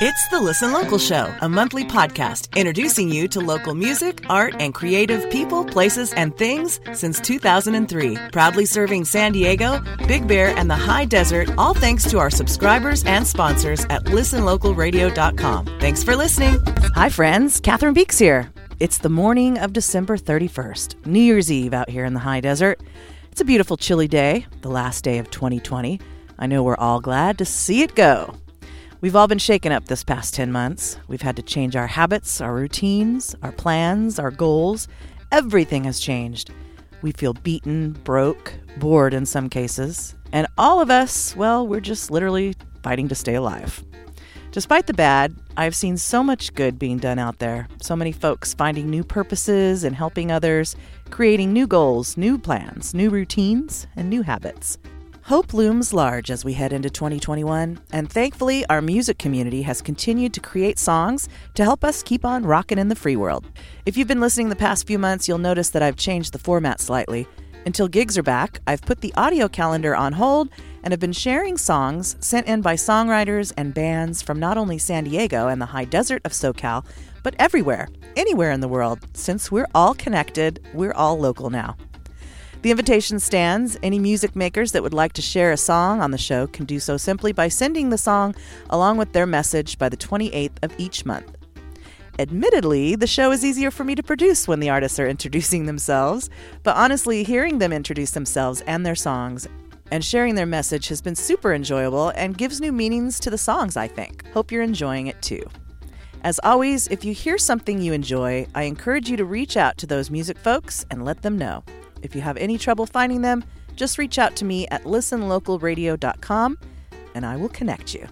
It's the Listen Local Show, a monthly podcast introducing you to local music, art, and creative people, places, and things since 2003. Proudly serving San Diego, Big Bear, and the High Desert, all thanks to our subscribers and sponsors at listenlocalradio.com. Thanks for listening. Hi, friends. Catherine Beeks here. It's the morning of December 31st, New Year's Eve out here in the High Desert. It's a beautiful, chilly day, the last day of 2020. I know we're all glad to see it go. We've all been shaken up this past 10 months. We've had to change our habits, our routines, our plans, our goals. Everything has changed. We feel beaten, broke, bored in some cases. And all of us, well, we're just literally fighting to stay alive. Despite the bad, I've seen so much good being done out there. So many folks finding new purposes and helping others, creating new goals, new plans, new routines, and new habits. Hope looms large as we head into 2021, and thankfully, our music community has continued to create songs to help us keep on rocking in the free world. If you've been listening the past few months, you'll notice that I've changed the format slightly. Until gigs are back, I've put the audio calendar on hold and have been sharing songs sent in by songwriters and bands from not only San Diego and the high desert of SoCal, but everywhere, anywhere in the world. Since we're all connected, we're all local now. The invitation stands. Any music makers that would like to share a song on the show can do so simply by sending the song along with their message by the 28th of each month. Admittedly, the show is easier for me to produce when the artists are introducing themselves, but honestly, hearing them introduce themselves and their songs and sharing their message has been super enjoyable and gives new meanings to the songs, I think. Hope you're enjoying it too. As always, if you hear something you enjoy, I encourage you to reach out to those music folks and let them know. If you have any trouble finding them, just reach out to me at listenlocalradio.com and I will connect you.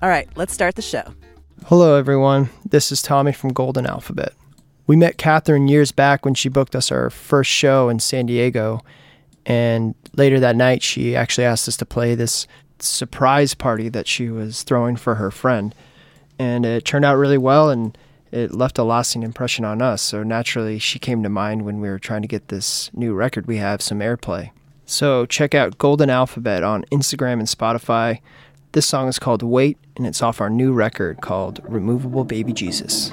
All right, let's start the show. Hello, everyone. This is Tommy from Golden Alphabet. We met Catherine years back when she booked us our first show in San Diego. And later that night, she actually asked us to play this surprise party that she was throwing for her friend. And it turned out really well. And it left a lasting impression on us. So naturally, she came to mind when we were trying to get this new record we have some airplay. So check out Golden Alphabet on Instagram and Spotify. This song is called Wait, and it's off our new record called Removable Baby Jesus.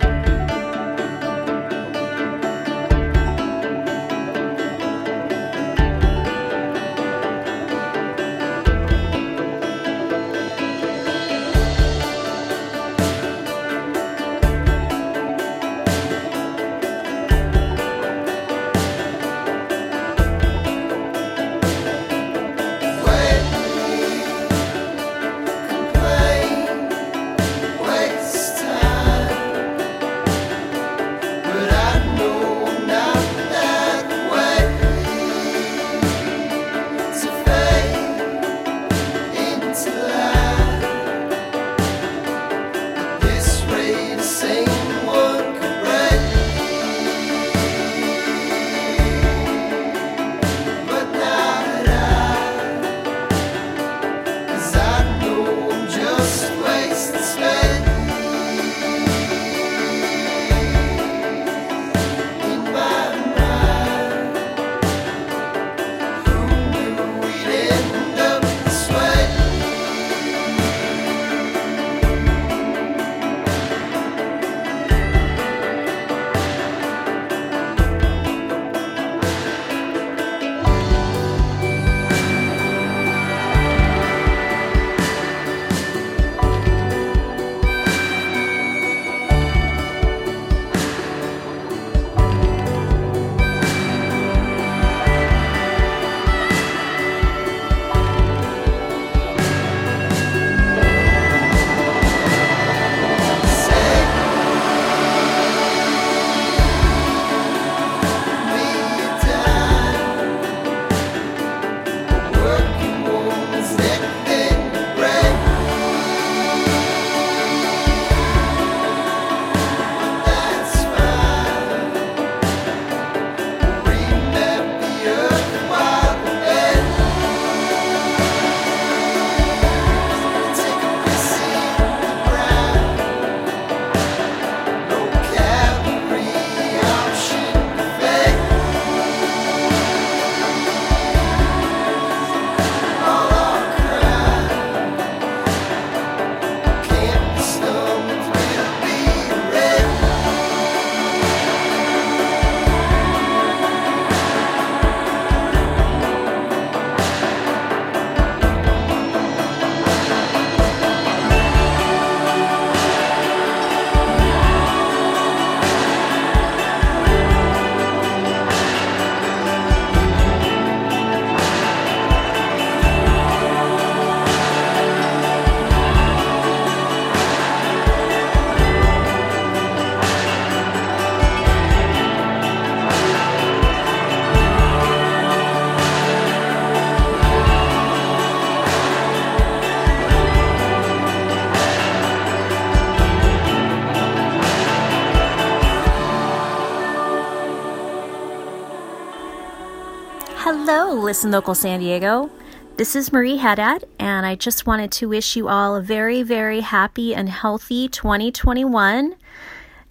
Listen Local San Diego. This is Marie Haddad, and I just wanted to wish you all a very, very happy and healthy 2021.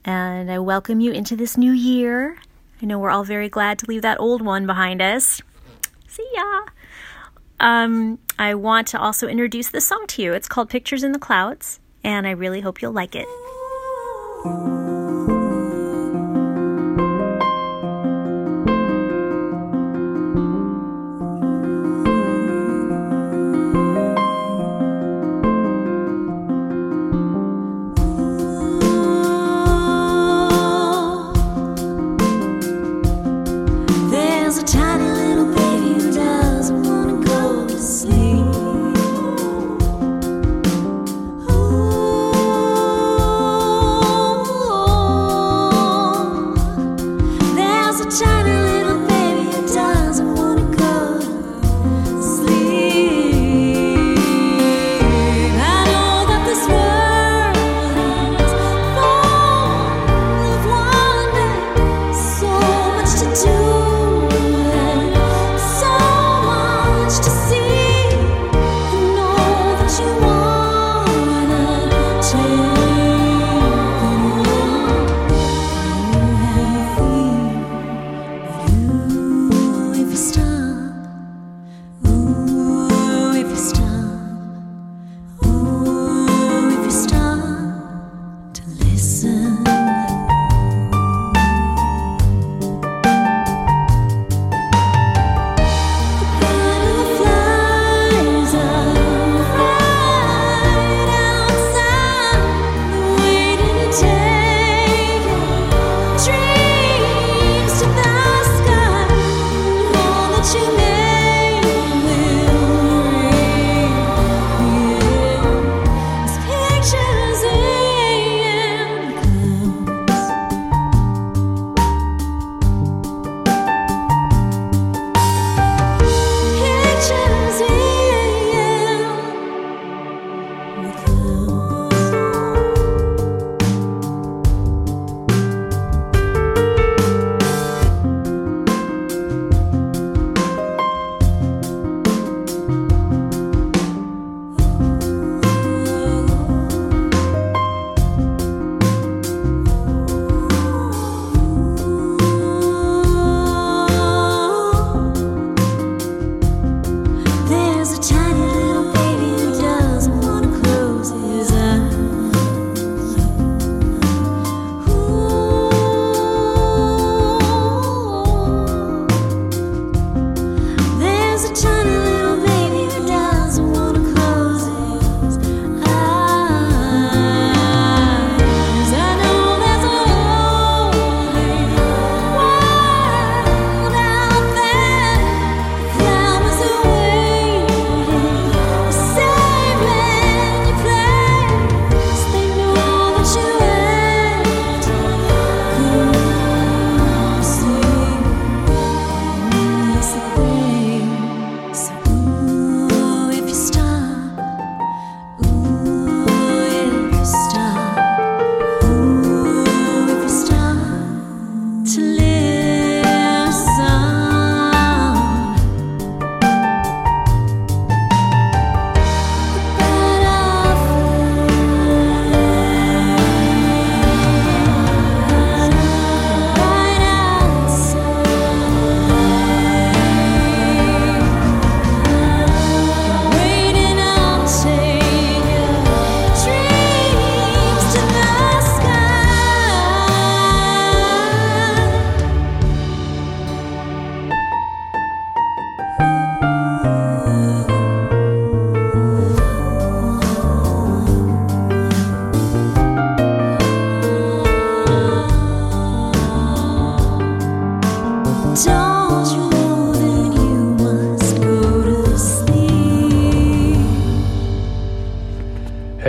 And I welcome you into this new year. I know we're all very glad to leave that old one behind us. See ya. Um, I want to also introduce this song to you. It's called Pictures in the Clouds, and I really hope you'll like it.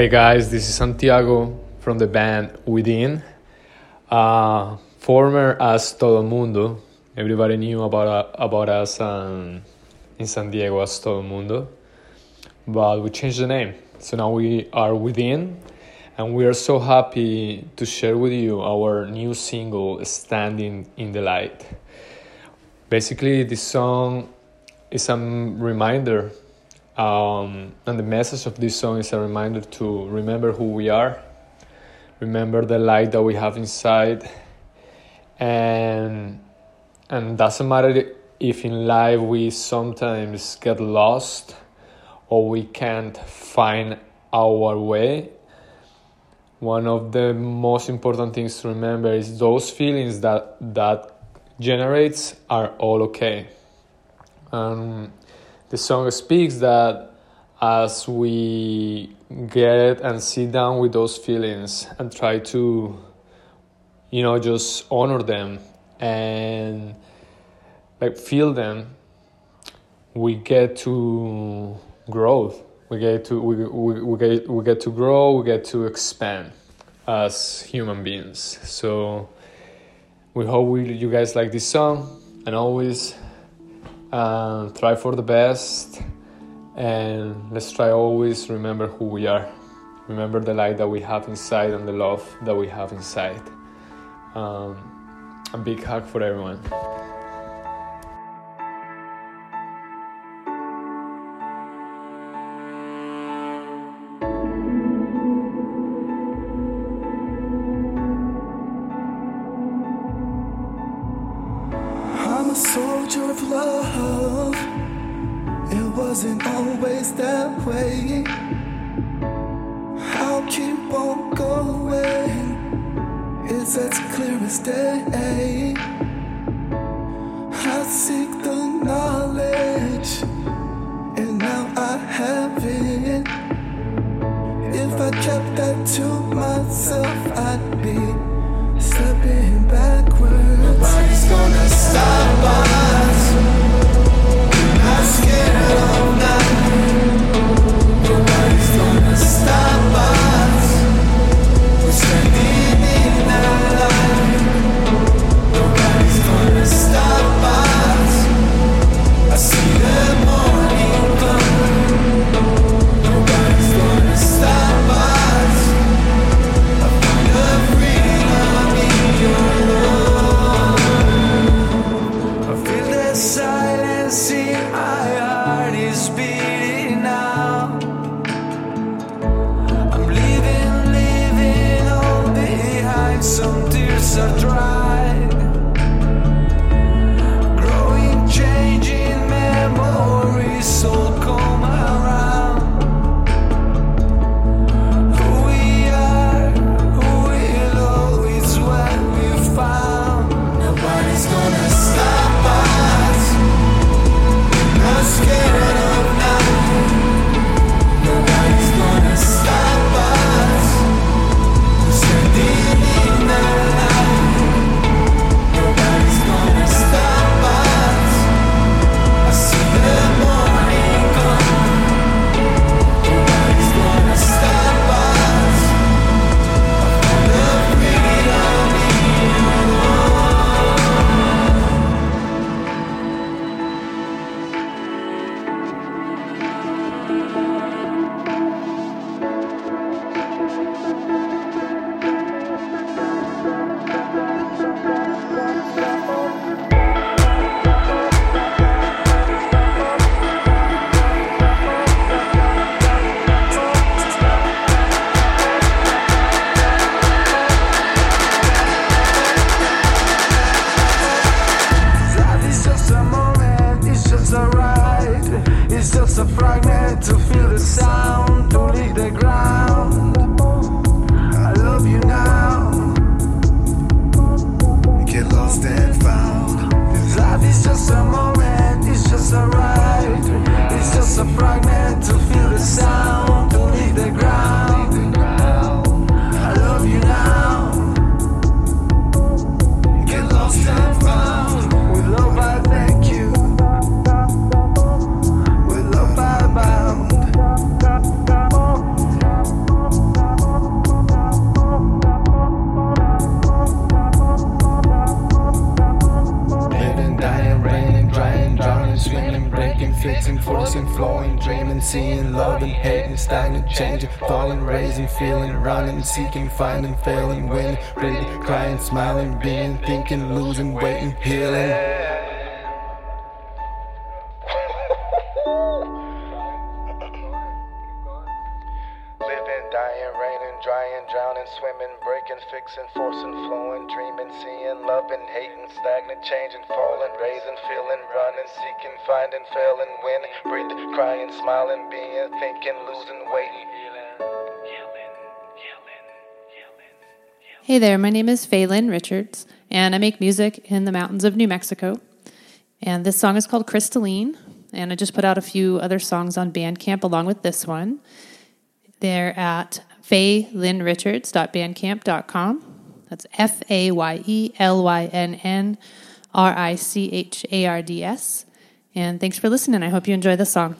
Hey guys, this is Santiago from the band Within. Uh, former as Todo Mundo. Everybody knew about, uh, about us um, in San Diego as Todo Mundo. But we changed the name. So now we are Within. And we are so happy to share with you our new single, Standing in the Light. Basically, this song is a reminder, um, and the message of this song is a reminder to remember who we are, remember the light that we have inside, and and doesn't matter if in life we sometimes get lost or we can't find our way. One of the most important things to remember is those feelings that that generates are all okay. Um, the song speaks that as we get and sit down with those feelings and try to you know just honor them and like feel them we get to growth we get to we, we, we get we get to grow we get to expand as human beings. So we hope we, you guys like this song and always uh, try for the best and let's try always remember who we are. Remember the light that we have inside and the love that we have inside. Um, a big hug for everyone seeking, finding, failing, winning, ready, crying, smiling, being, thinking, losing, waiting, healing. Living, dying, raining, drying, drowning, swimming, breaking, fixing, forcing, flowing, dreaming, seeing, loving, hating, stagnant, changing, falling, raising, feeling, running, seeking, finding, failing, winning, breathing, crying, smiling, being, thinking, losing, waiting. Hey there, my name is Fayelynn Richards, and I make music in the mountains of New Mexico. And this song is called Crystalline, and I just put out a few other songs on Bandcamp along with this one. They're at fayelynnrichards.bandcamp.com. That's F A Y E L Y N N R I C H A R D S. And thanks for listening. I hope you enjoy the song.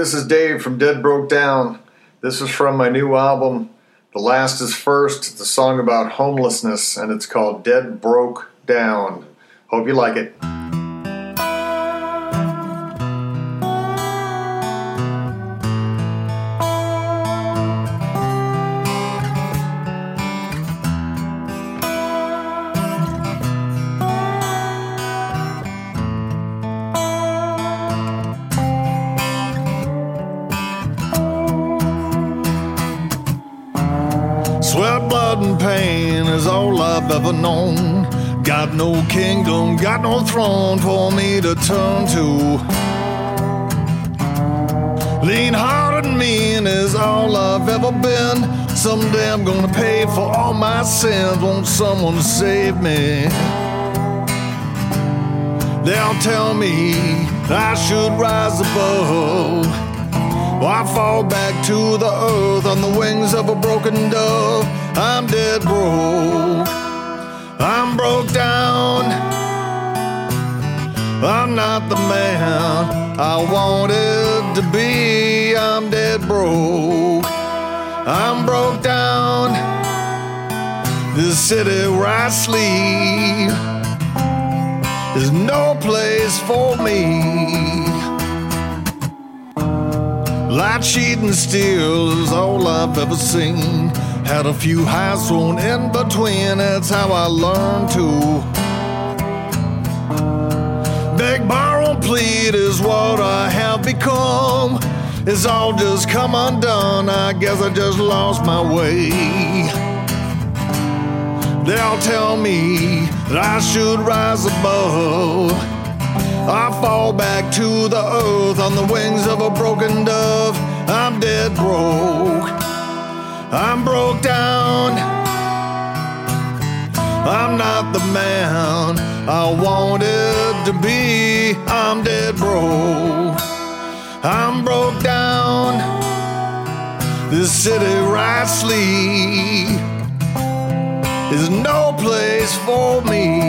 This is Dave from Dead Broke Down. This is from my new album, The Last is First. It's a song about homelessness, and it's called Dead Broke Down. Hope you like it. Got no throne for me to turn to. Lean hard and mean is all I've ever been. Someday I'm gonna pay for all my sins. Won't someone save me? They'll tell me I should rise above. I fall back to the earth on the wings of a broken dove. I'm dead broke. I'm broke down. I'm not the man I wanted to be. I'm dead broke. I'm broke down. This city where I sleep is no place for me. Light, sheet, and steel is all I've ever seen. Had a few highs thrown in between, that's how I learned to. Plead is what I have become. It's all just come undone, I guess I just lost my way. They'll tell me that I should rise above. I fall back to the earth on the wings of a broken dove. I'm dead broke. I'm broke down. I'm not the man I wanted to be. I'm dead broke. I'm broke down. This city I sleep is no place for me.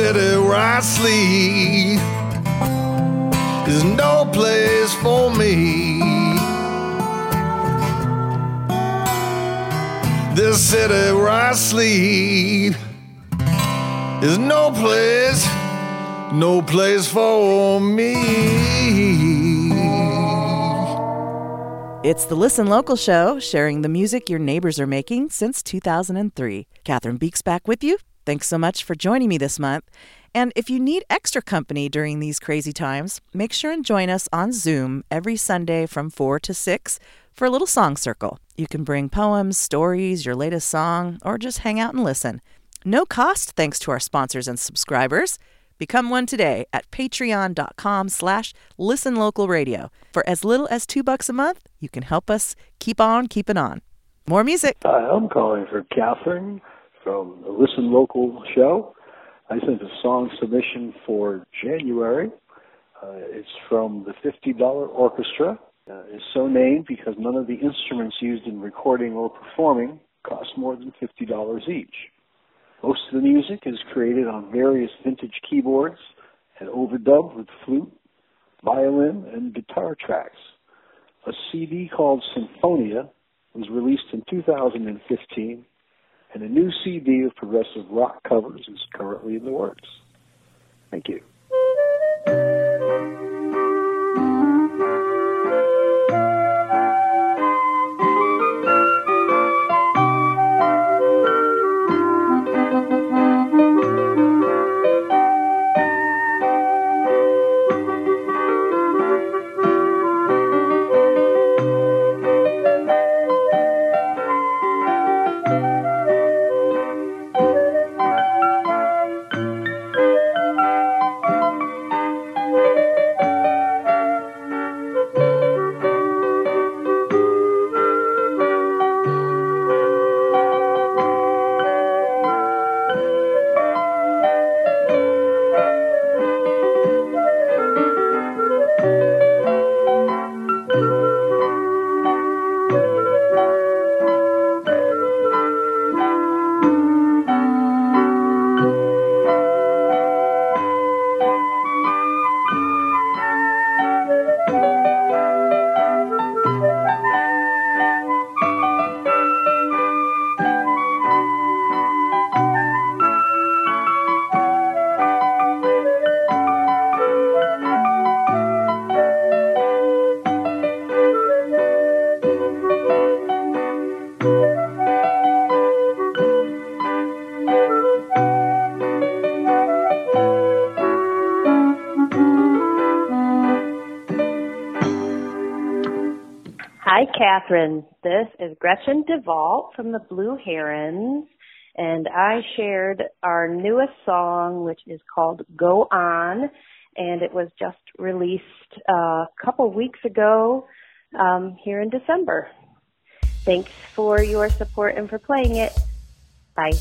City where I sleep is no place for me. This city where I sleep is no place, no place for me. It's the Listen Local show, sharing the music your neighbors are making since 2003. Catherine Beeks back with you. Thanks so much for joining me this month. And if you need extra company during these crazy times, make sure and join us on Zoom every Sunday from 4 to 6 for a little song circle. You can bring poems, stories, your latest song, or just hang out and listen. No cost thanks to our sponsors and subscribers. Become one today at patreon.com slash listenlocalradio. For as little as two bucks a month, you can help us keep on keeping on. More music. Hi, I'm calling for Catherine from the Listen Local show. I sent a song submission for January. Uh, it's from the $50 Orchestra. Uh, it's so named because none of the instruments used in recording or performing cost more than $50 each. Most of the music is created on various vintage keyboards and overdubbed with flute, violin, and guitar tracks. A CD called Symphonia was released in 2015, and a new CD of progressive rock covers is currently in the works. Thank you. Catherine. This is Gretchen DeVault from the Blue Herons, and I shared our newest song, which is called Go On, and it was just released a couple weeks ago um, here in December. Thanks for your support and for playing it. Bye.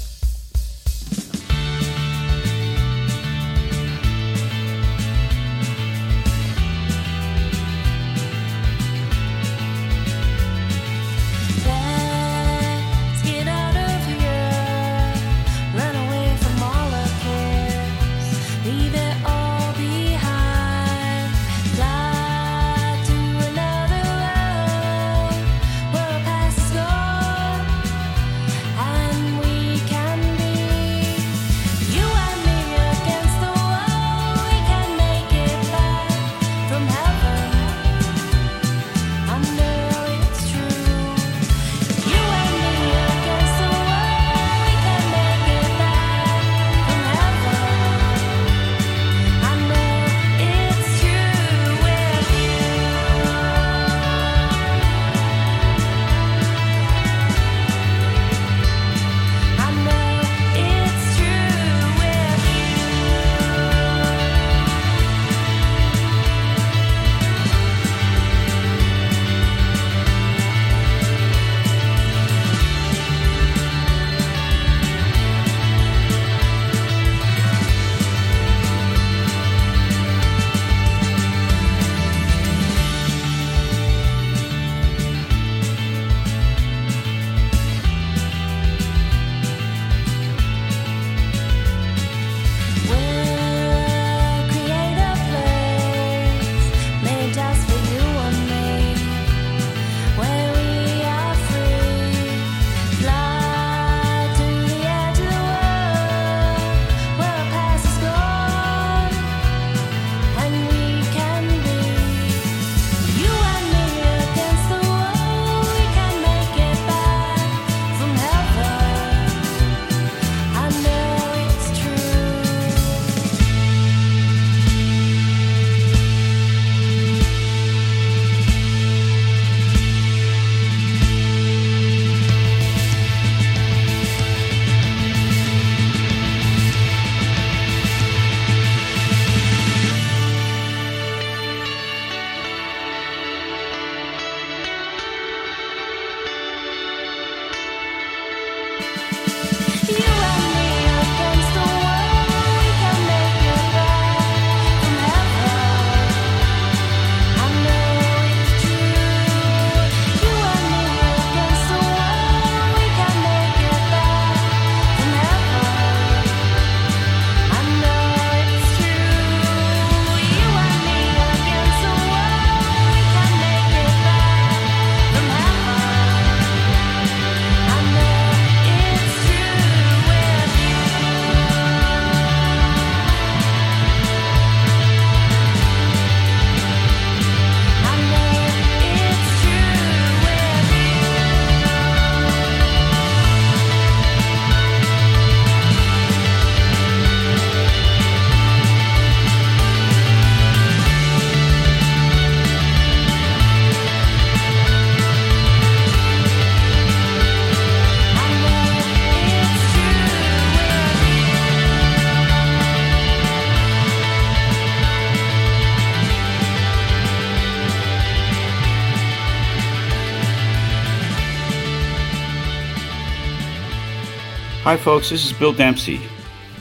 Hi, folks, this is Bill Dempsey.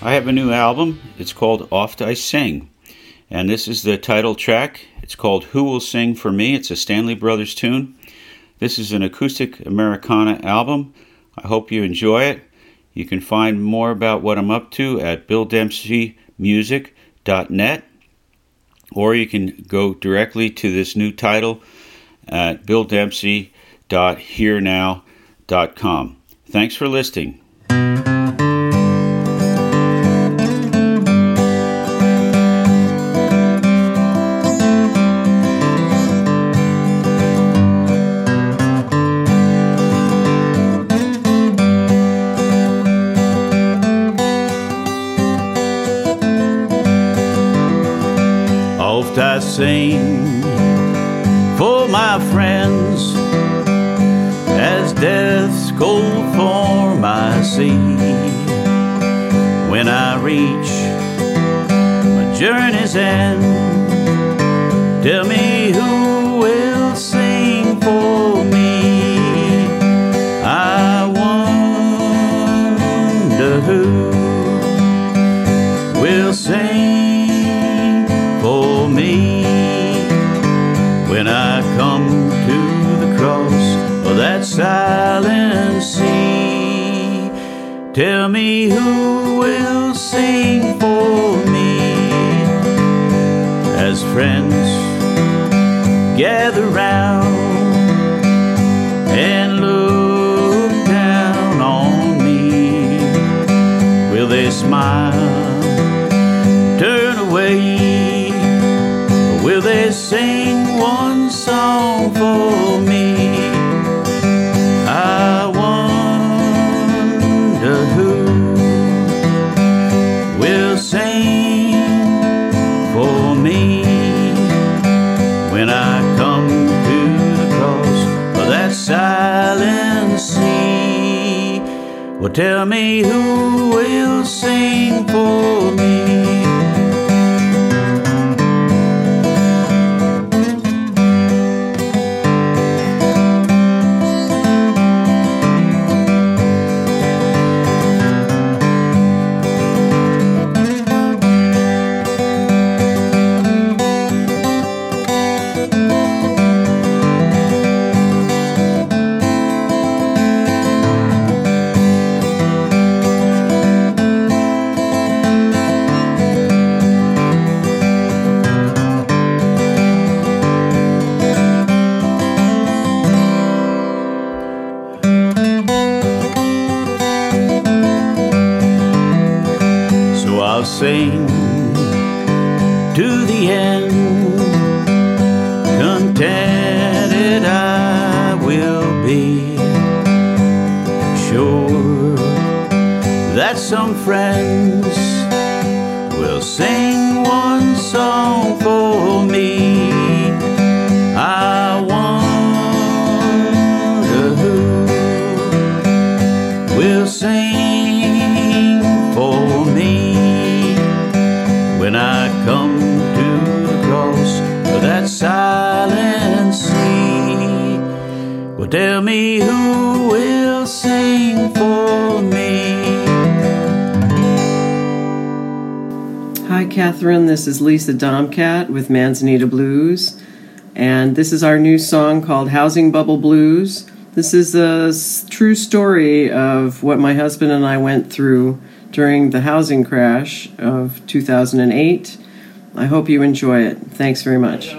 I have a new album. It's called Oft I Sing. And this is the title track. It's called Who Will Sing for Me. It's a Stanley Brothers tune. This is an acoustic Americana album. I hope you enjoy it. You can find more about what I'm up to at BillDempseyMusic.net or you can go directly to this new title at BillDempsey.hearnow.com. Thanks for listening. I sing for my friends as death's cold form I see. When I reach my journey's end, tell me who will sing for silent sea. Tell me who will sing for me as friends gather round and look down on me. Will they smile? turn away? Or will they sing one song for tell me who Well, tell me who will sing for me. Hi, Catherine. This is Lisa Domcat with Manzanita Blues, and this is our new song called Housing Bubble Blues. This is a s- true story of what my husband and I went through during the housing crash of 2008. I hope you enjoy it. Thanks very much.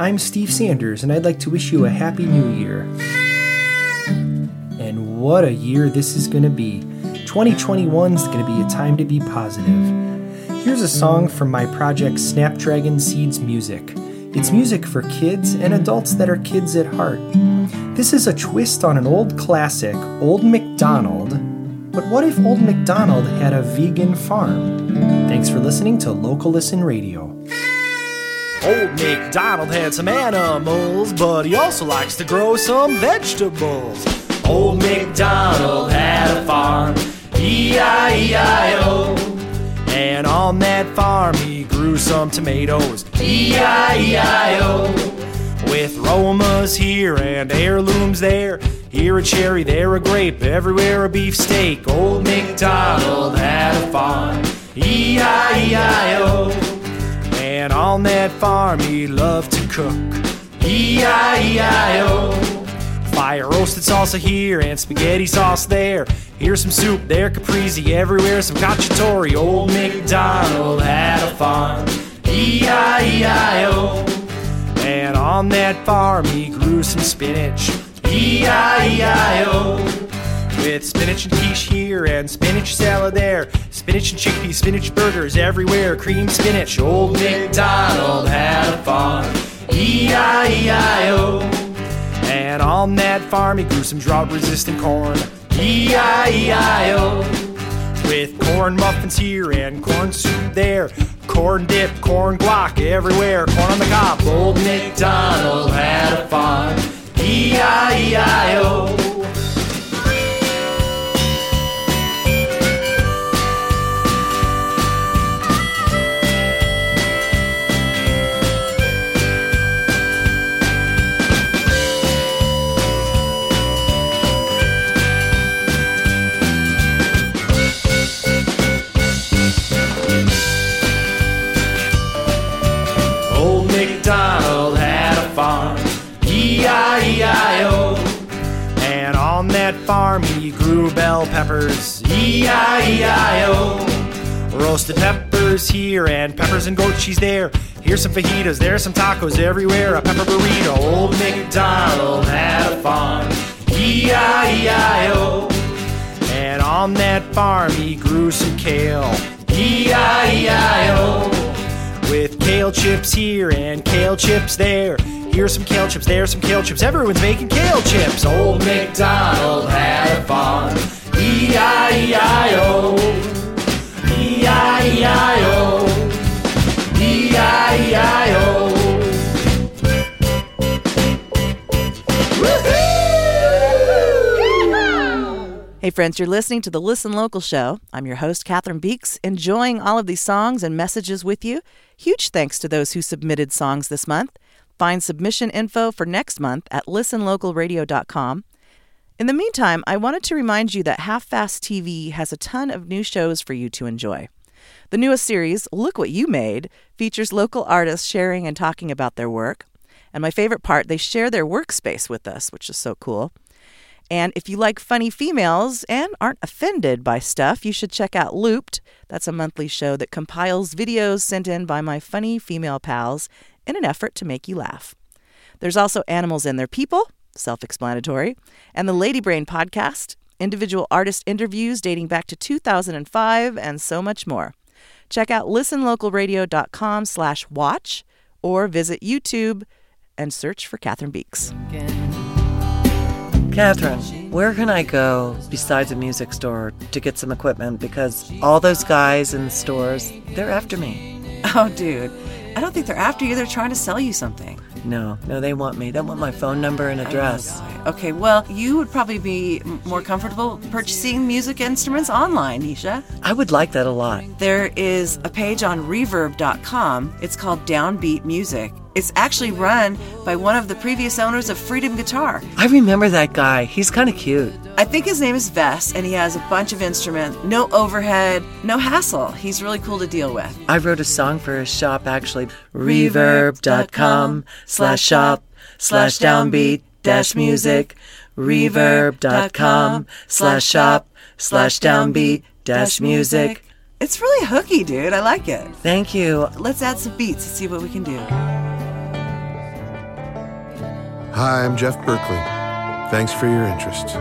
I'm Steve Sanders, and I'd like to wish you a Happy New Year. And what a year this is going to be! 2021 is going to be a time to be positive. Here's a song from my project Snapdragon Seeds Music. It's music for kids and adults that are kids at heart. This is a twist on an old classic, Old MacDonald. But what if Old MacDonald had a vegan farm? Thanks for listening to Local Listen Radio. Old MacDonald had some animals, but he also likes to grow some vegetables. Old MacDonald had a farm, E-I-E-I-O. And on that farm he grew some tomatoes, E-I-E-I-O. With Romas here and heirlooms there, here a cherry, there a grape, everywhere a beefsteak. Old MacDonald had a farm, E-I-E-I-O. And on that farm he loved to cook, E-I-E-I-O. Fire roasted salsa here and spaghetti sauce there. Here's some soup, there caprese, everywhere some cacciatore. Old MacDonald had a farm, E-I-E-I-O. And on that farm he grew some spinach, E-I-E-I-O. With spinach and quiche here and spinach salad there. Spinach and chickpeas, spinach burgers everywhere. Cream spinach. Old MacDonald had a farm. E-I-E-I-O. And on that farm he grew some drought resistant corn. E-I-E-I-O. With corn muffins here and corn soup there. Corn dip, corn guac everywhere. Corn on the cob. Old MacDonald had a farm. E-I-E-I-O. E-I-E-I-O. And on that farm he grew bell peppers, E-I-E-I-O. Roasted peppers here and peppers and goat cheese there. Here's some fajitas, there's some tacos everywhere. A pepper burrito. Old MacDonald had a farm, E-I-E-I-O. And on that farm he grew some kale, E-I-E-I-O. With kale chips here and kale chips there. Here's some kale chips, there's some kale chips. Everyone's making kale chips. Old MacDonald had a farm. E-I-E-I-O. E-I-E-I-O. E-I-E-I-O. Hey, friends, you're listening to the Listen Local show. I'm your host, Catherine Beeks, enjoying all of these songs and messages with you. Huge thanks to those who submitted songs this month. Find submission info for next month at listenlocalradio.com. In the meantime, I wanted to remind you that Half Fast TV has a ton of new shows for you to enjoy. The newest series, Look What You Made, features local artists sharing and talking about their work. And my favorite part, they share their workspace with us, which is so cool. And if you like funny females and aren't offended by stuff, you should check out Looped. That's a monthly show that compiles videos sent in by my funny female pals in an effort to make you laugh. There's also Animals and Their People, self explanatory, and the Lady Brain podcast, individual artist interviews dating back to 2005, and so much more. Check out listenlocalradio.com slash watch or visit YouTube and search for Catherine Beeks. Catherine, where can I go besides a music store to get some equipment? Because all those guys in the stores, they're after me. Oh, dude. I don't think they're after you. They're trying to sell you something. No, no, they want me. They want my phone number and address. Okay, well, you would probably be more comfortable purchasing music instruments online, Nisha. I would like that a lot. There is a page on reverb.com. It's called Downbeat Music. It's actually run by one of the previous owners of Freedom Guitar. I remember that guy. He's kind of cute. I think his name is Vess, and he has a bunch of instruments. No overhead, no hassle. He's really cool to deal with. I wrote a song for his shop actually. Reverb.com slash shop slash downbeat dash music. Reverb.com slash shop slash downbeat dash music. It's really hooky, dude. I like it. Thank you. Let's add some beats and see what we can do. Hi, I'm Jeff Berkley. Thanks for your interest.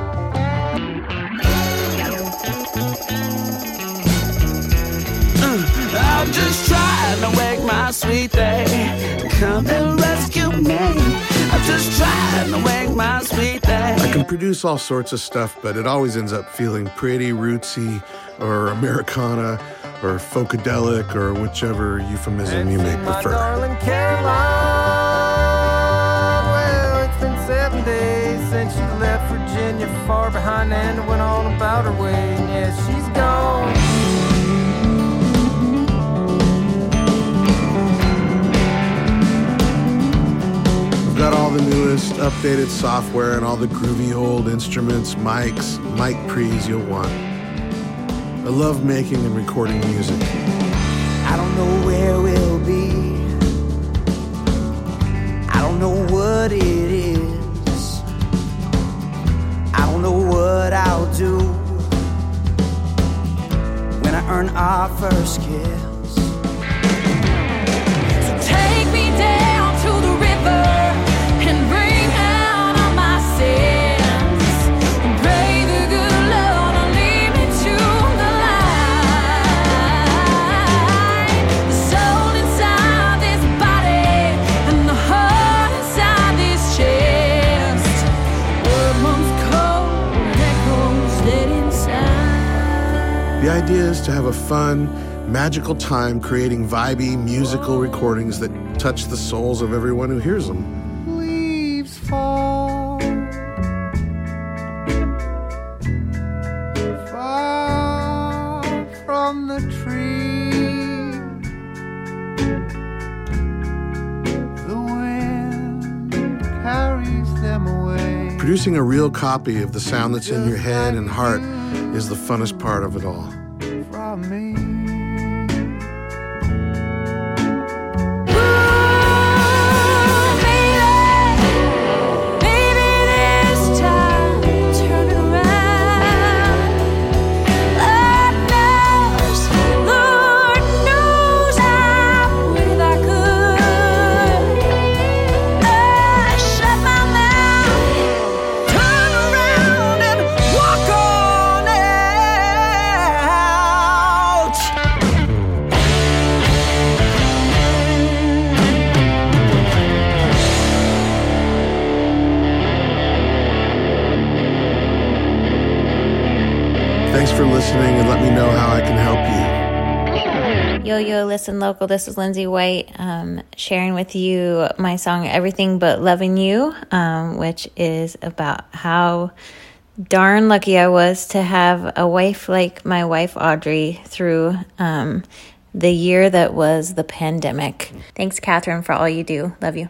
I'm just trying to wake my sweet thing. Come and rescue me. I'm just trying to wake my sweet thing. I can produce all sorts of stuff, but it always ends up feeling pretty rootsy or Americana or folkadelic or whichever euphemism you may prefer. Updated software and all the groovy old instruments, mics, mic pre's you'll want. I love making and recording music. I don't know where we'll be. I don't know what it is. I don't know what I'll do when I earn our first kiss. To have a fun, magical time creating vibey musical recordings that touch the souls of everyone who hears them. leaves fall far from the tree. The wind carries them away. Producing a real copy of the sound that's in your head and heart is the funnest part of it all. Listen local. This is Lindsay White um, sharing with you my song Everything But Loving You, um, which is about how darn lucky I was to have a wife like my wife Audrey through um, the year that was the pandemic. Thanks, Catherine, for all you do. Love you.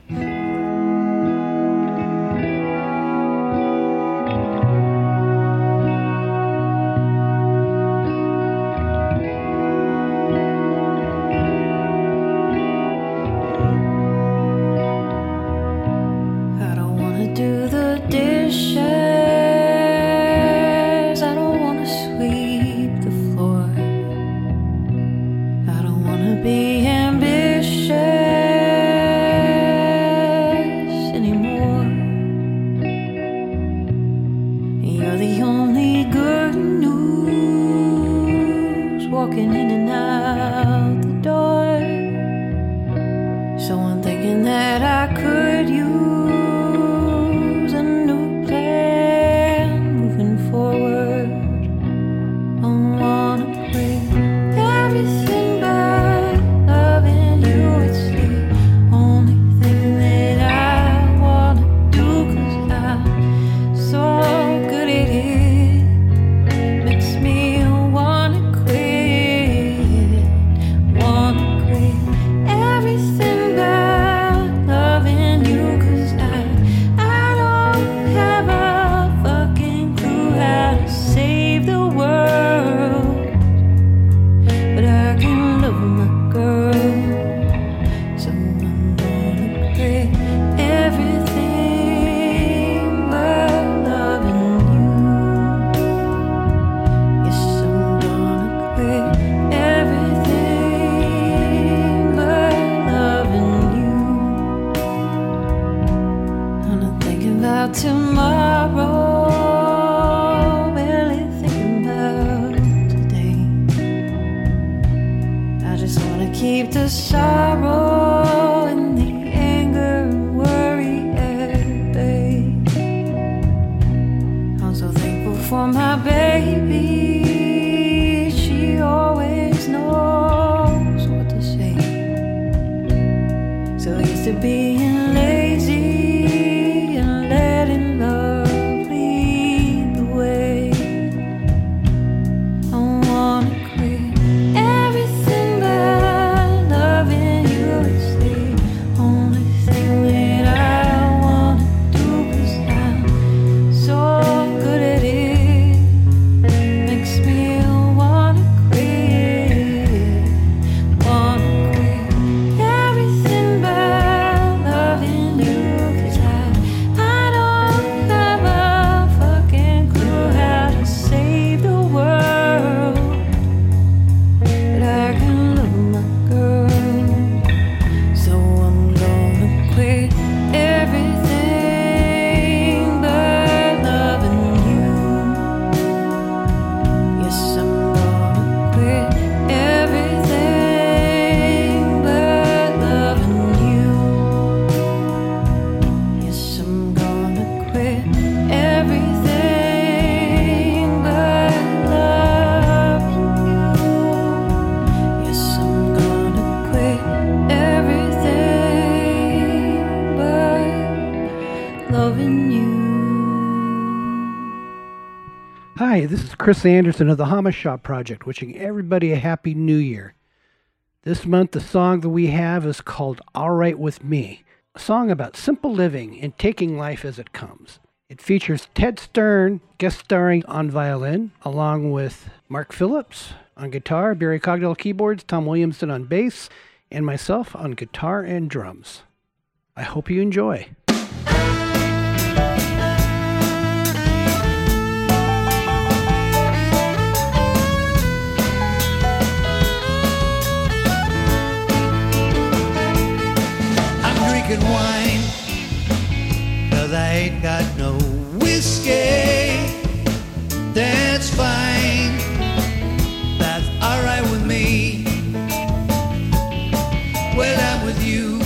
Chris Anderson of the Hama Shop Project, wishing everybody a happy new year. This month, the song that we have is called All Right With Me, a song about simple living and taking life as it comes. It features Ted Stern guest starring on violin, along with Mark Phillips on guitar, Barry Cogdell keyboards, Tom Williamson on bass, and myself on guitar and drums. I hope you enjoy. Drinking wine. Cause I ain't got no whiskey. That's fine. That's alright with me. Well, I'm with you.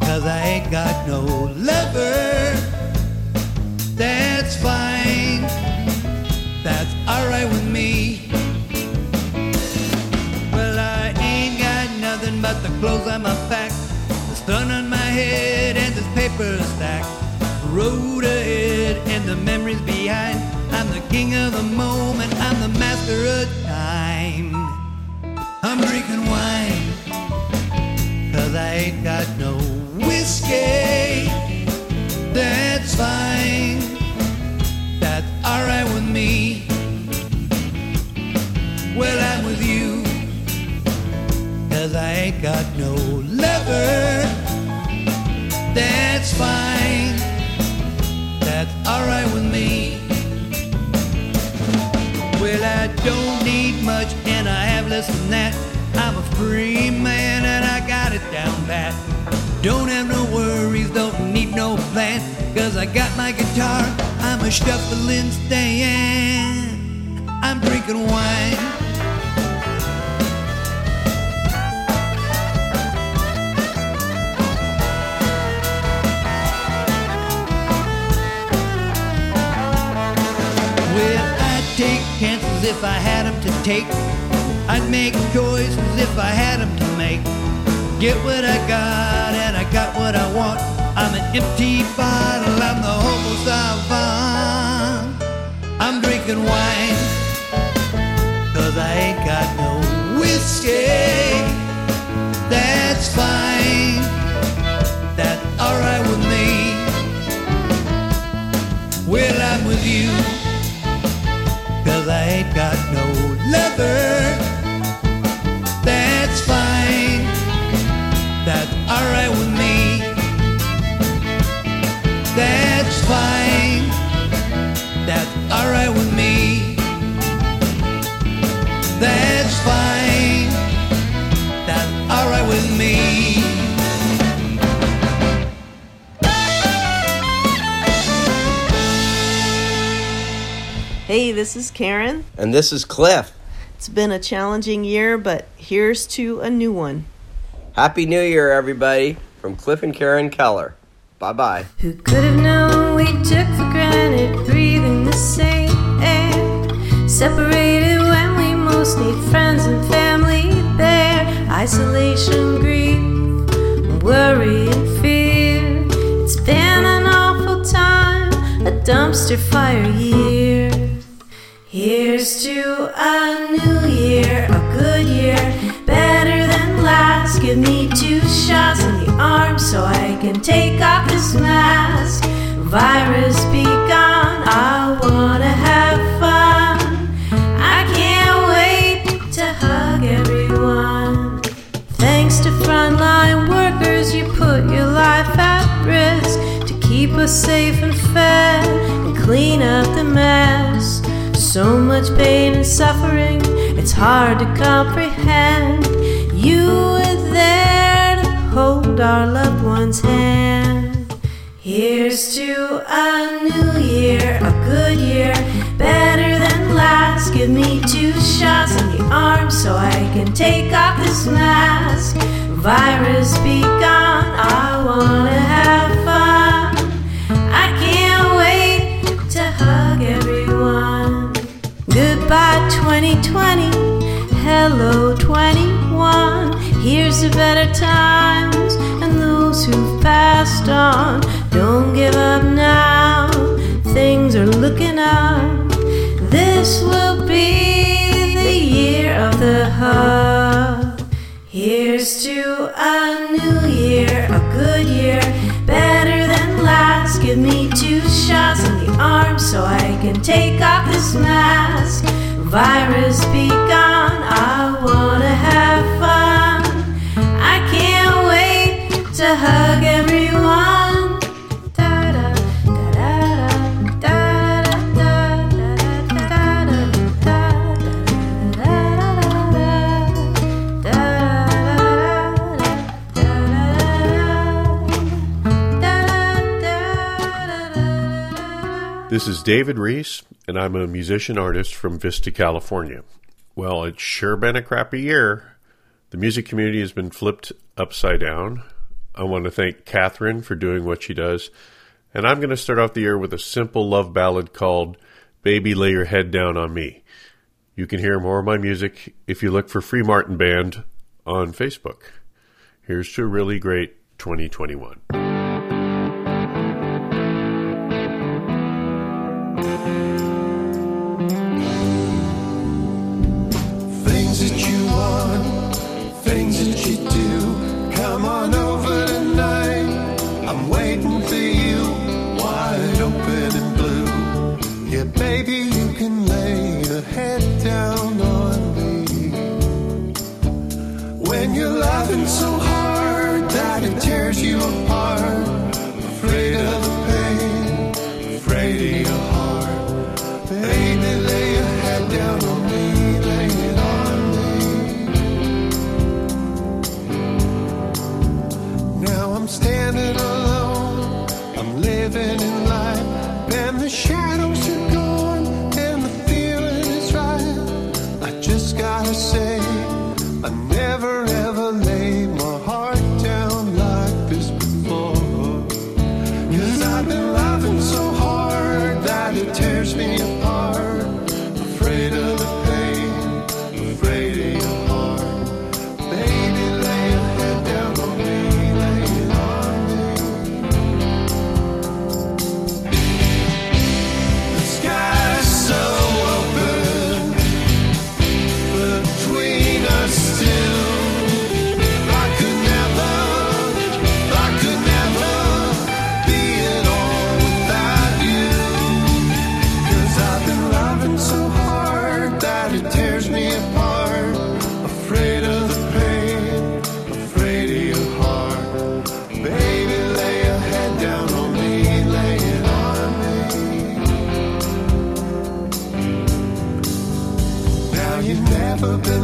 Cause I ain't got no lover. That's fine. That's alright with me. Well, I ain't got nothing but the clothes on my back, sun on my head, and this paper stack. Road ahead and the memories behind. I'm the king of the moment, I'm the master of time. I'm drinking wine, cause I ain't got no whiskey. That's fine, that's alright with me. Well, I'm with you. Cause I ain't got no lover. That's fine. That's alright with me. Well, I don't need much and I have less than that. I'm a free man and I got it down pat. Don't have no worries, don't need no plan. Cause I got my guitar, I'm a shuffling stand. I'm drinking wine. Take chances if I had 'em to take. I'd make choices if I had 'em to make. Get what I got, and I got what I want. I'm an empty bottle, I'm the homo savant. I'm drinking wine, cause I ain't got no whiskey. That's fine, that's alright with me. Well, I'm with you. fine. That's alright with me. That's fine. That's alright with me. Hey, this is Karen. And this is Cliff. It's been a challenging year, but here's to a new one. Happy New Year, everybody, from Cliff and Karen Keller. Bye bye we took for granted breathing the same air? Separated when we most need friends and family there. Isolation, grief, worry, and fear. It's been an awful time, a dumpster fire year. Here's to a new year, a good year, better than last. Give me two shots in the arm so I can take off this mask. Virus be gone, I wanna have fun. I can't wait to hug everyone. Thanks to frontline workers, you put your life at risk to keep us safe and fed and clean up the mess. So much pain and suffering, it's hard to comprehend. You were there to hold our loved one's hand. Here's to a new year, a good year, better than last. Give me two shots in the arm so I can take off this mask. Virus be gone, I wanna have fun. I can't wait to hug everyone. Goodbye 2020, hello 21. Here's to better times and those who've passed on. Don't give up now, things are looking up. This will be the year of the hug. Here's to a new year, a good year, better than last. Give me two shots in the arm so I can take off this mask. Virus be gone, I wanna This is David Reese, and I'm a musician artist from Vista, California. Well, it's sure been a crappy year. The music community has been flipped upside down. I want to thank Catherine for doing what she does, and I'm going to start off the year with a simple love ballad called Baby Lay Your Head Down on Me. You can hear more of my music if you look for Free Martin Band on Facebook. Here's to a really great 2021. Your head down on me. When you're laughing so hard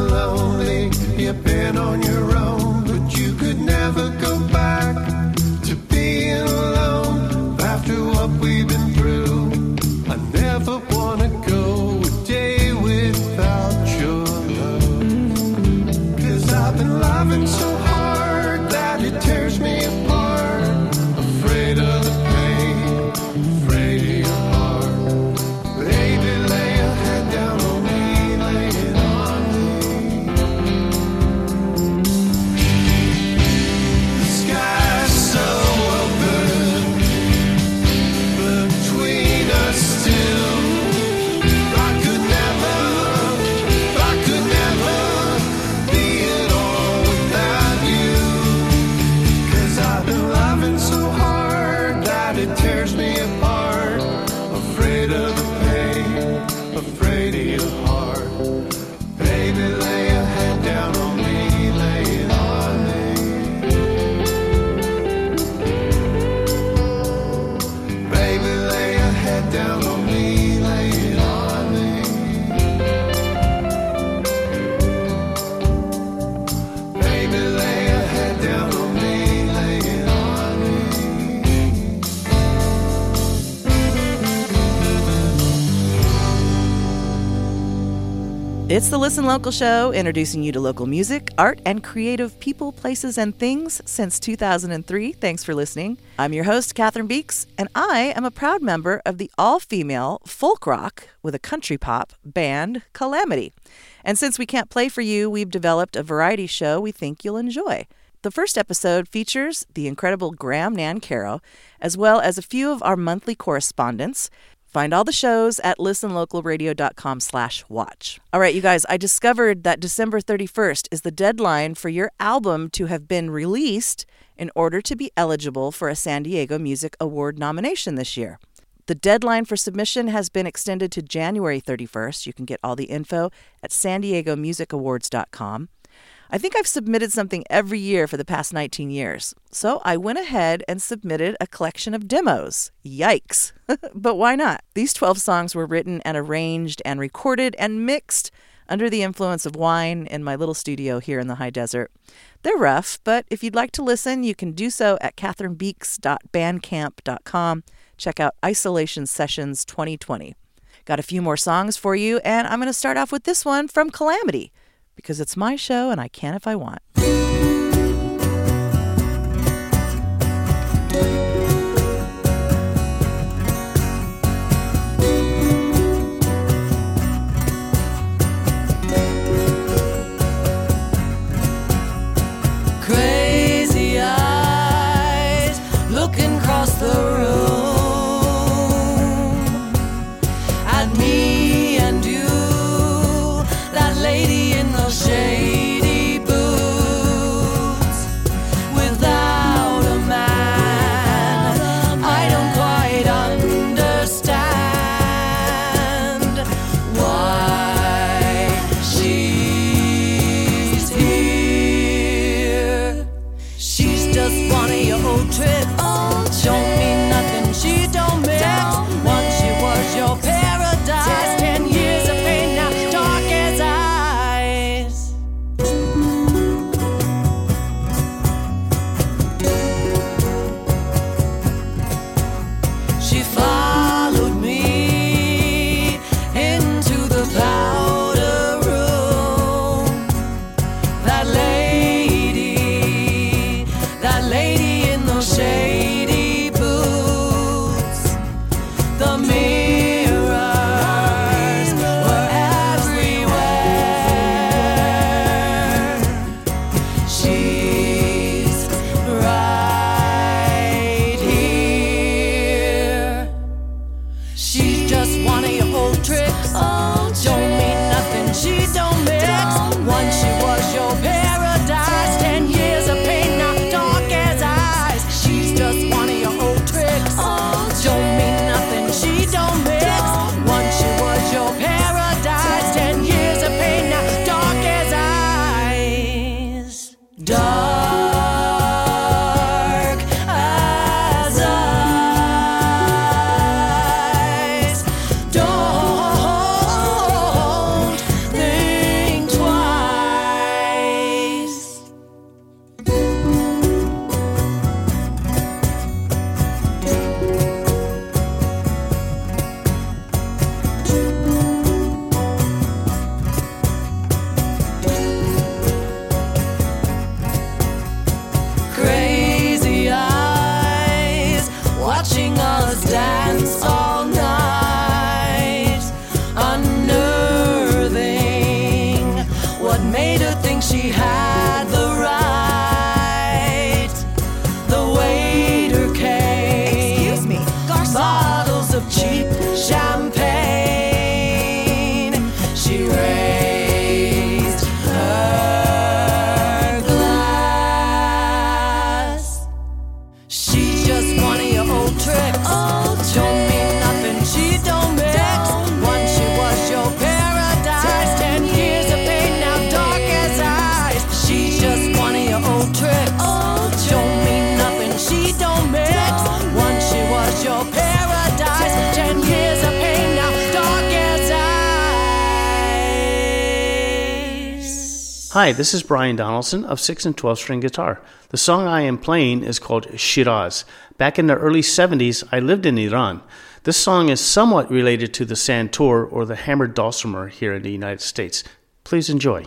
lonely, you've been on your own, but you could never go It's the Listen Local show, introducing you to local music, art, and creative people, places, and things since 2003. Thanks for listening. I'm your host, Cathryn Beeks, and I am a proud member of the all female folk rock with a country pop band, Calamity. And since we can't play for you, we've developed a variety show we think you'll enjoy. The first episode features the incredible Graham Nancaro, as well as a few of our monthly correspondents. Find all the shows at listenlocalradio.com slash watch. All right, you guys, I discovered that December 31st is the deadline for your album to have been released in order to be eligible for a San Diego Music Award nomination this year. The deadline for submission has been extended to January 31st. You can get all the info at san awards.com. I think I've submitted something every year for the past 19 years. So I went ahead and submitted a collection of demos. Yikes. but why not? These 12 songs were written and arranged and recorded and mixed under the influence of wine in my little studio here in the high desert. They're rough, but if you'd like to listen, you can do so at cathrynbeeks.bandcamp.com. Check out Isolation Sessions 2020. Got a few more songs for you, and I'm going to start off with this one from Calamity because it's my show and I can if I want. Hi, this is Brian Donaldson of 6 and 12 string guitar. The song I am playing is called Shiraz. Back in the early 70s, I lived in Iran. This song is somewhat related to the santur or the hammered dulcimer here in the United States. Please enjoy.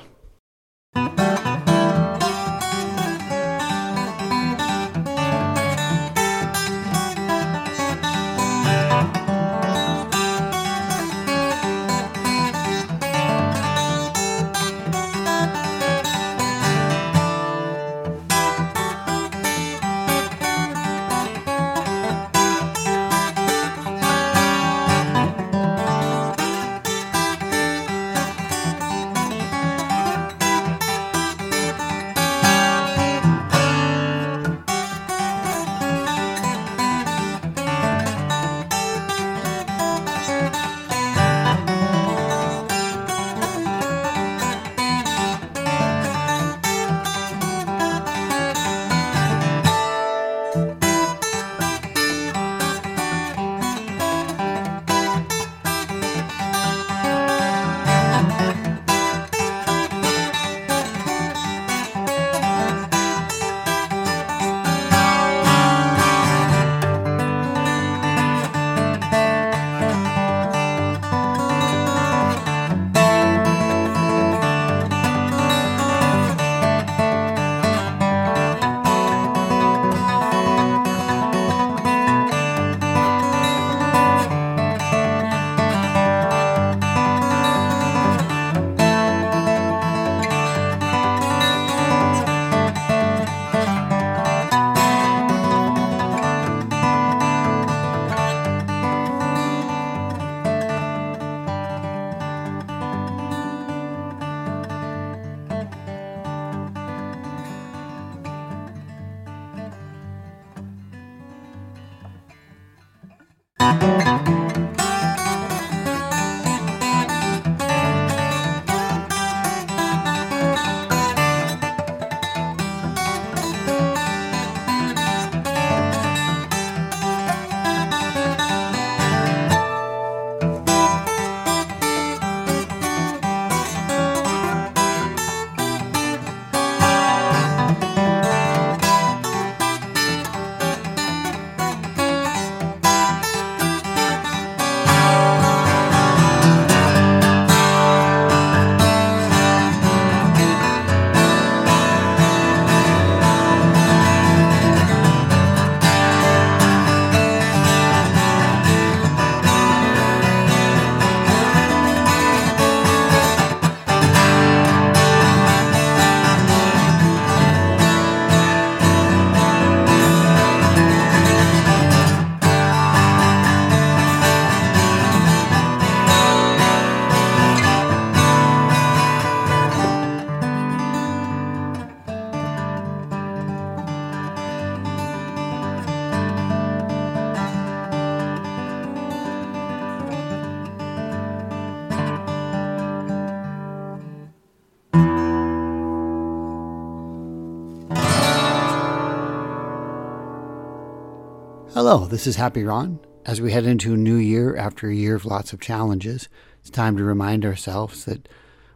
Hello, this is Happy Ron. As we head into a new year after a year of lots of challenges, it's time to remind ourselves that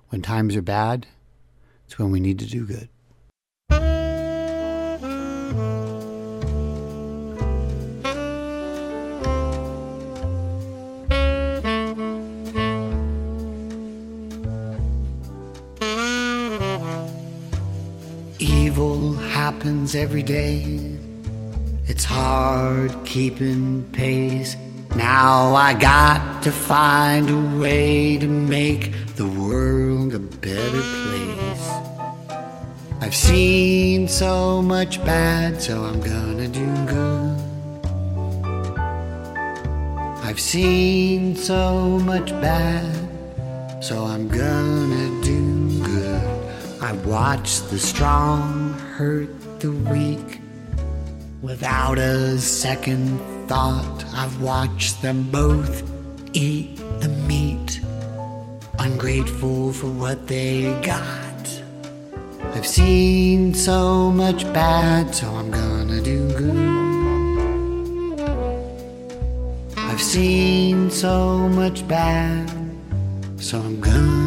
when times are bad, it's when we need to do good. Evil happens every day. Keeping pace. Now I got to find a way to make the world a better place. I've seen so much bad, so I'm gonna do good. I've seen so much bad, so I'm gonna do good. I watch the strong hurt the weak. Without a second thought, I've watched them both eat the meat, ungrateful for what they got. I've seen so much bad, so I'm gonna do good. I've seen so much bad, so I'm gonna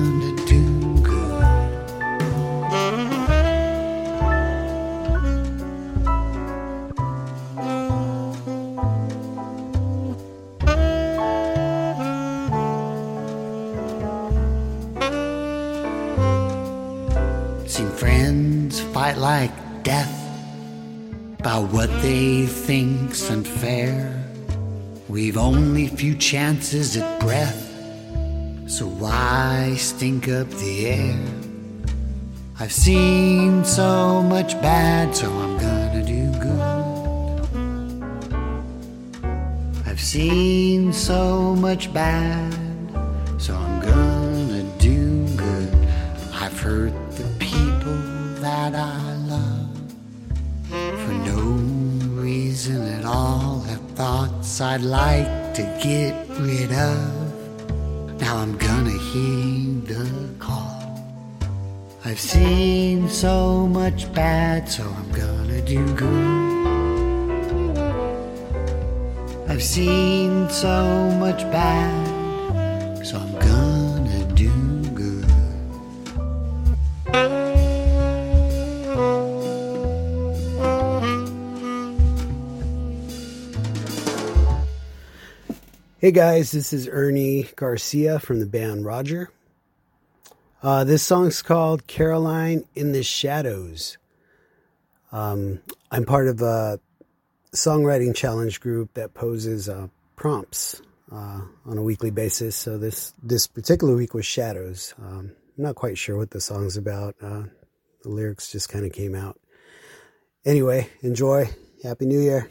death by what they think's unfair. We've only few chances at breath, so why stink up the air? I've seen so much bad, so I'm gonna do good. I've seen so much bad, I'd like to get rid of. Now I'm gonna heed the call. I've seen so much bad, so I'm gonna do good. I've seen so much bad, Hey guys, this is Ernie Garcia from the band Roger. Uh, this song's called Caroline in the Shadows. Um, I'm part of a songwriting challenge group that poses uh, prompts uh, on a weekly basis. So this this particular week was Shadows. Um, I'm not quite sure what the song's about. Uh, the lyrics just kind of came out. Anyway, enjoy. Happy New Year.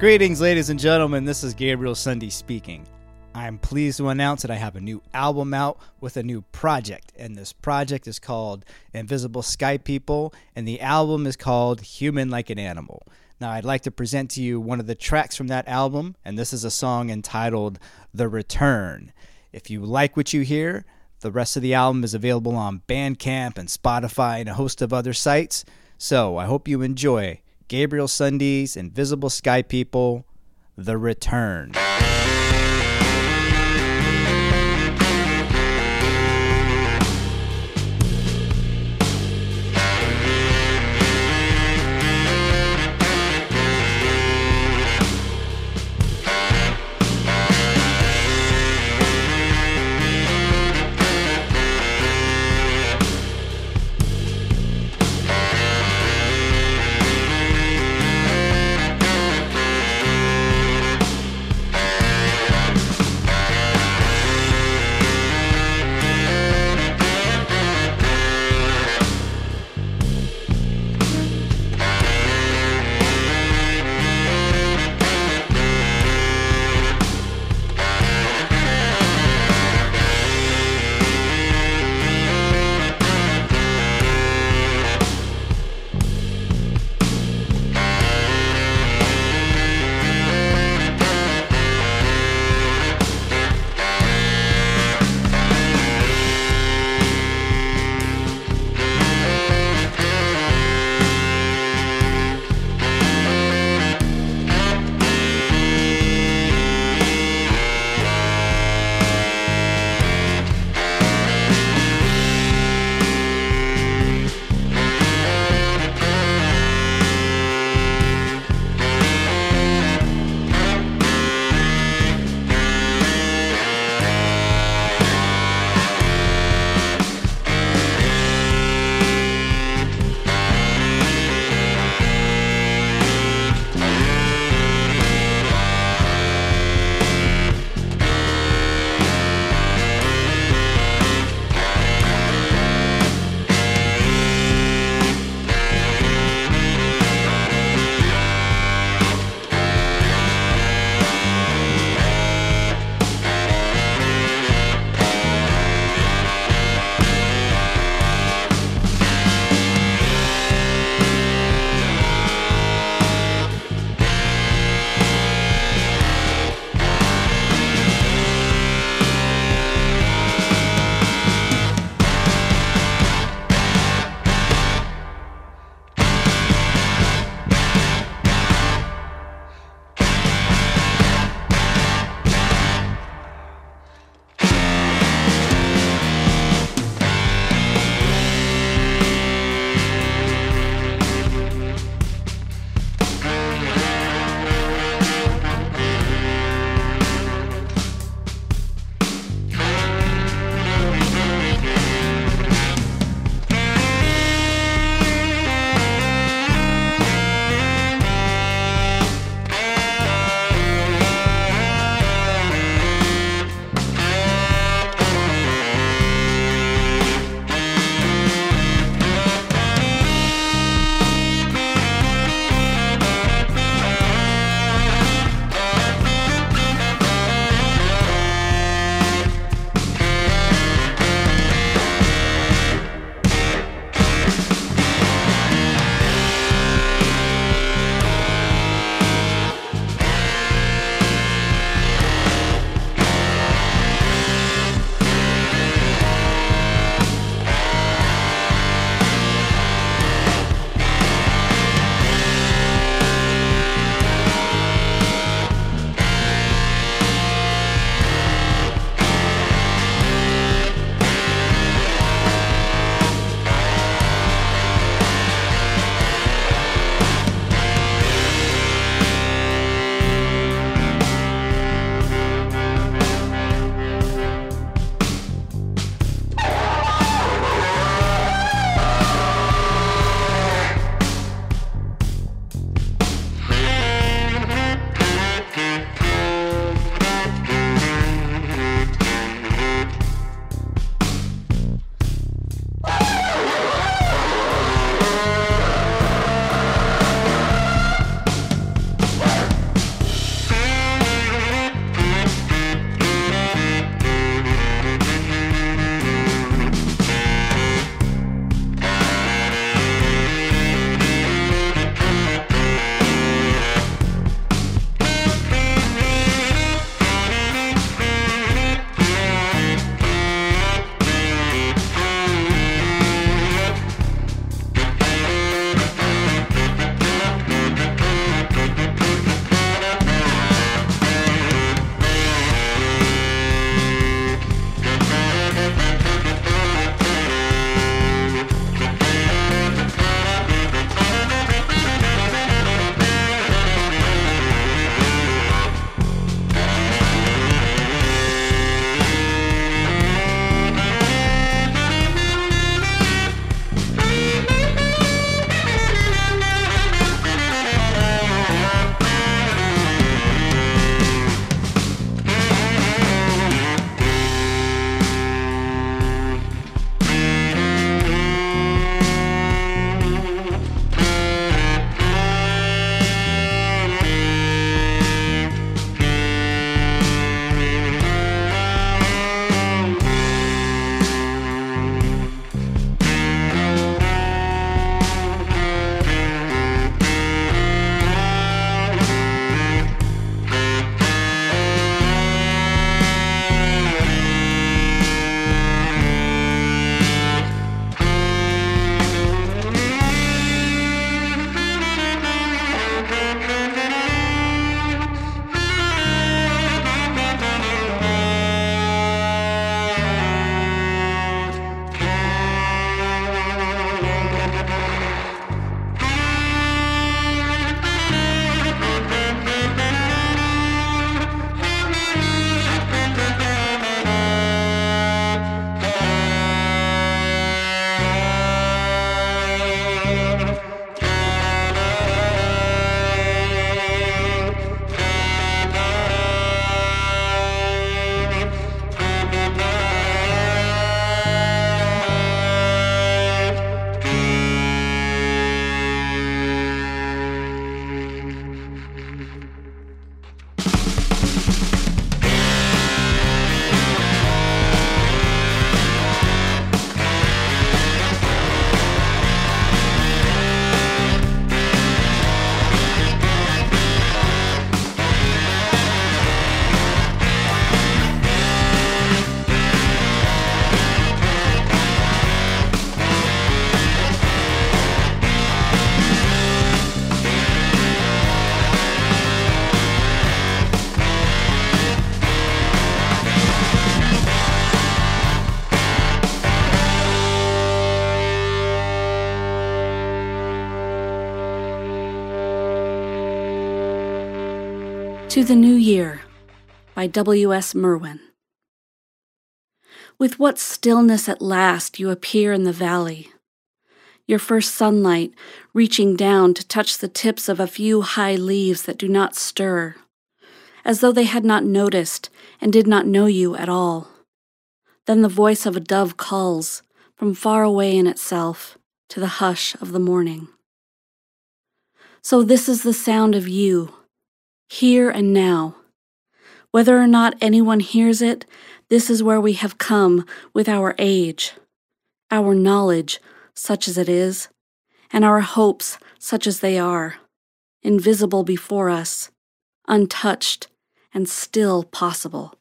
Greetings, ladies and gentlemen. This is Gabriel Sunday speaking. I'm pleased to announce that I have a new album out with a new project, and this project is called Invisible Sky People, and the album is called Human Like an Animal. Now, I'd like to present to you one of the tracks from that album, and this is a song entitled The Return. If you like what you hear, the rest of the album is available on Bandcamp and Spotify and a host of other sites. So I hope you enjoy Gabriel Sunday's Invisible Sky People, The Return. To the New Year by W.S. Merwin. With what stillness at last you appear in the valley, your first sunlight reaching down to touch the tips of a few high leaves that do not stir, as though they had not noticed and did not know you at all. Then the voice of a dove calls from far away in itself to the hush of the morning. So, this is the sound of you, here and now. Whether or not anyone hears it, this is where we have come with our age, our knowledge, such as it is, and our hopes, such as they are, invisible before us, untouched, and still possible.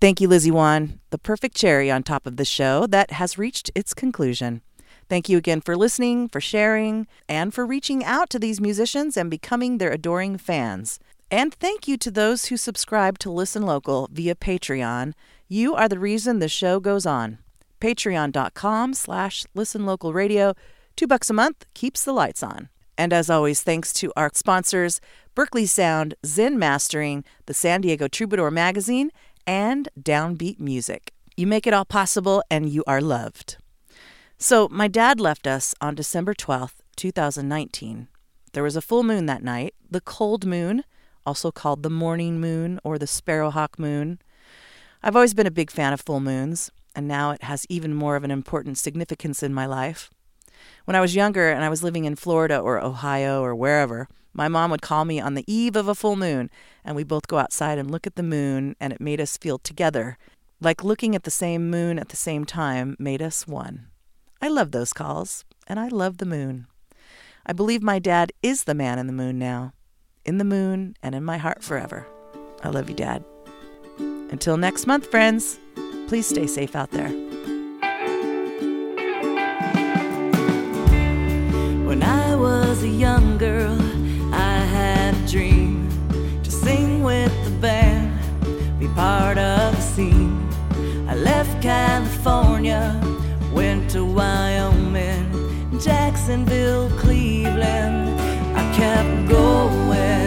Thank you, Lizzie Wan, the perfect cherry on top of the show that has reached its conclusion. Thank you again for listening, for sharing, and for reaching out to these musicians and becoming their adoring fans. And thank you to those who subscribe to Listen Local via Patreon. You are the reason the show goes on. Patreon.com slash Listen Local Radio. Two bucks a month keeps the lights on. And as always, thanks to our sponsors, Berkley Sound, Zen Mastering, the San Diego Troubadour Magazine, and Downbeat Music. You make it all possible, and you are loved. So, my dad left us on December 12th, 2019. There was a full moon that night, the cold moon, also called the morning moon or the sparrowhawk moon. I've always been a big fan of full moons, and now it has even more of an important significance in my life. When I was younger and I was living in Florida or Ohio or wherever, my mom would call me on the eve of a full moon, and we both go outside and look at the moon, and it made us feel together. Like looking at the same moon at the same time made us one. I love those calls, and I love the moon. I believe my dad is the man in the moon now, in the moon and in my heart forever. I love you, Dad. Until next month, friends, please stay safe out there. When I was a young girl, I had a dream to sing with the band, be part of the scene. I left California, to Wyoming, Jacksonville, Cleveland. I kept going.